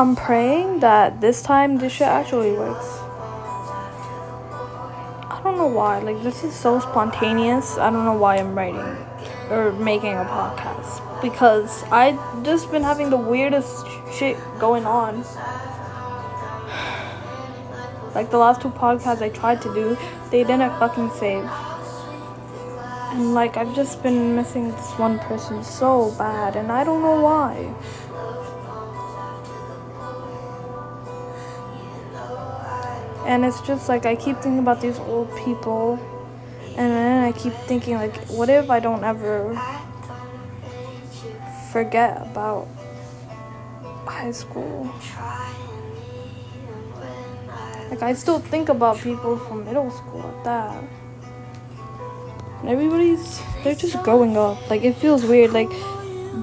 I'm praying that this time this shit actually works. I don't know why. Like this is so spontaneous. I don't know why I'm writing or making a podcast because I just been having the weirdest shit going on. Like the last two podcasts I tried to do, they didn't fucking save. And like I've just been missing this one person so bad and I don't know why. And it's just like I keep thinking about these old people and then I keep thinking like what if I don't ever forget about high school? Like I still think about people from middle school at that. Everybody's they're just growing up. Like it feels weird. Like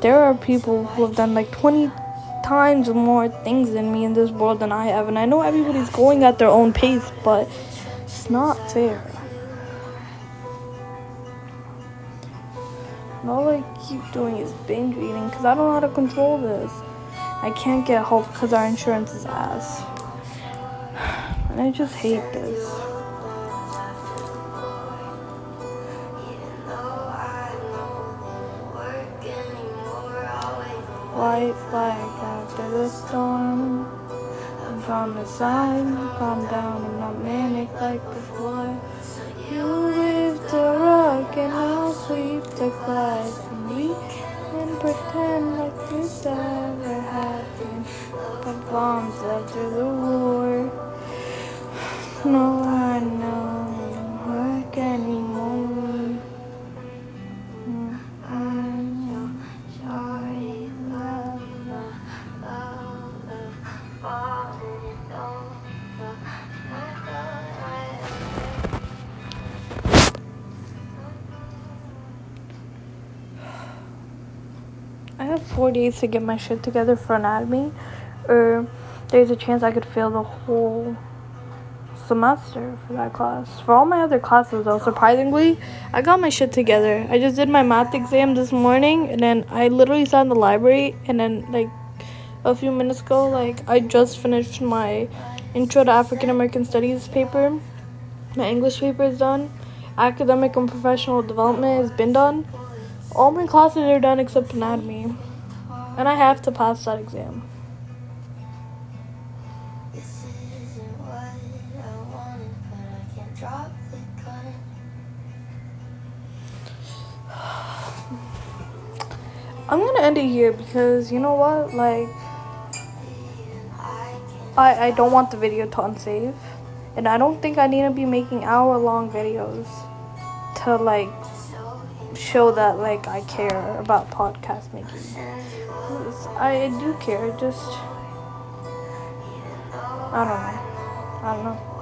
there are people who have done like 20 times more things than me in this world than I have. And I know everybody's going at their own pace, but it's not fair. And all I keep doing is binge eating because I don't know how to control this. I can't get help because our insurance is ass. And I just hate this. White flag after the storm. From the sun, calm down, I'm not manic like before. You lift the rock and I'll sweep the glass and we can pretend like this ever happened. The bombs after the war. No, I have four days to get my shit together for anatomy, or there's a chance I could fail the whole semester for that class. For all my other classes, though, surprisingly, I got my shit together. I just did my math exam this morning, and then I literally sat in the library, and then, like, a few minutes ago, like, I just finished my Intro to African American Studies paper. My English paper is done. Academic and professional development has been done. All my classes are done except anatomy. And I have to pass that exam. This isn't what I wanted, but I can't drop the gun. I'm gonna end it here because you know what? Like, I, I don't want the video to unsave. And I don't think I need to be making hour long videos to like show that like I care about podcast making. I do care, just I don't know. I don't know.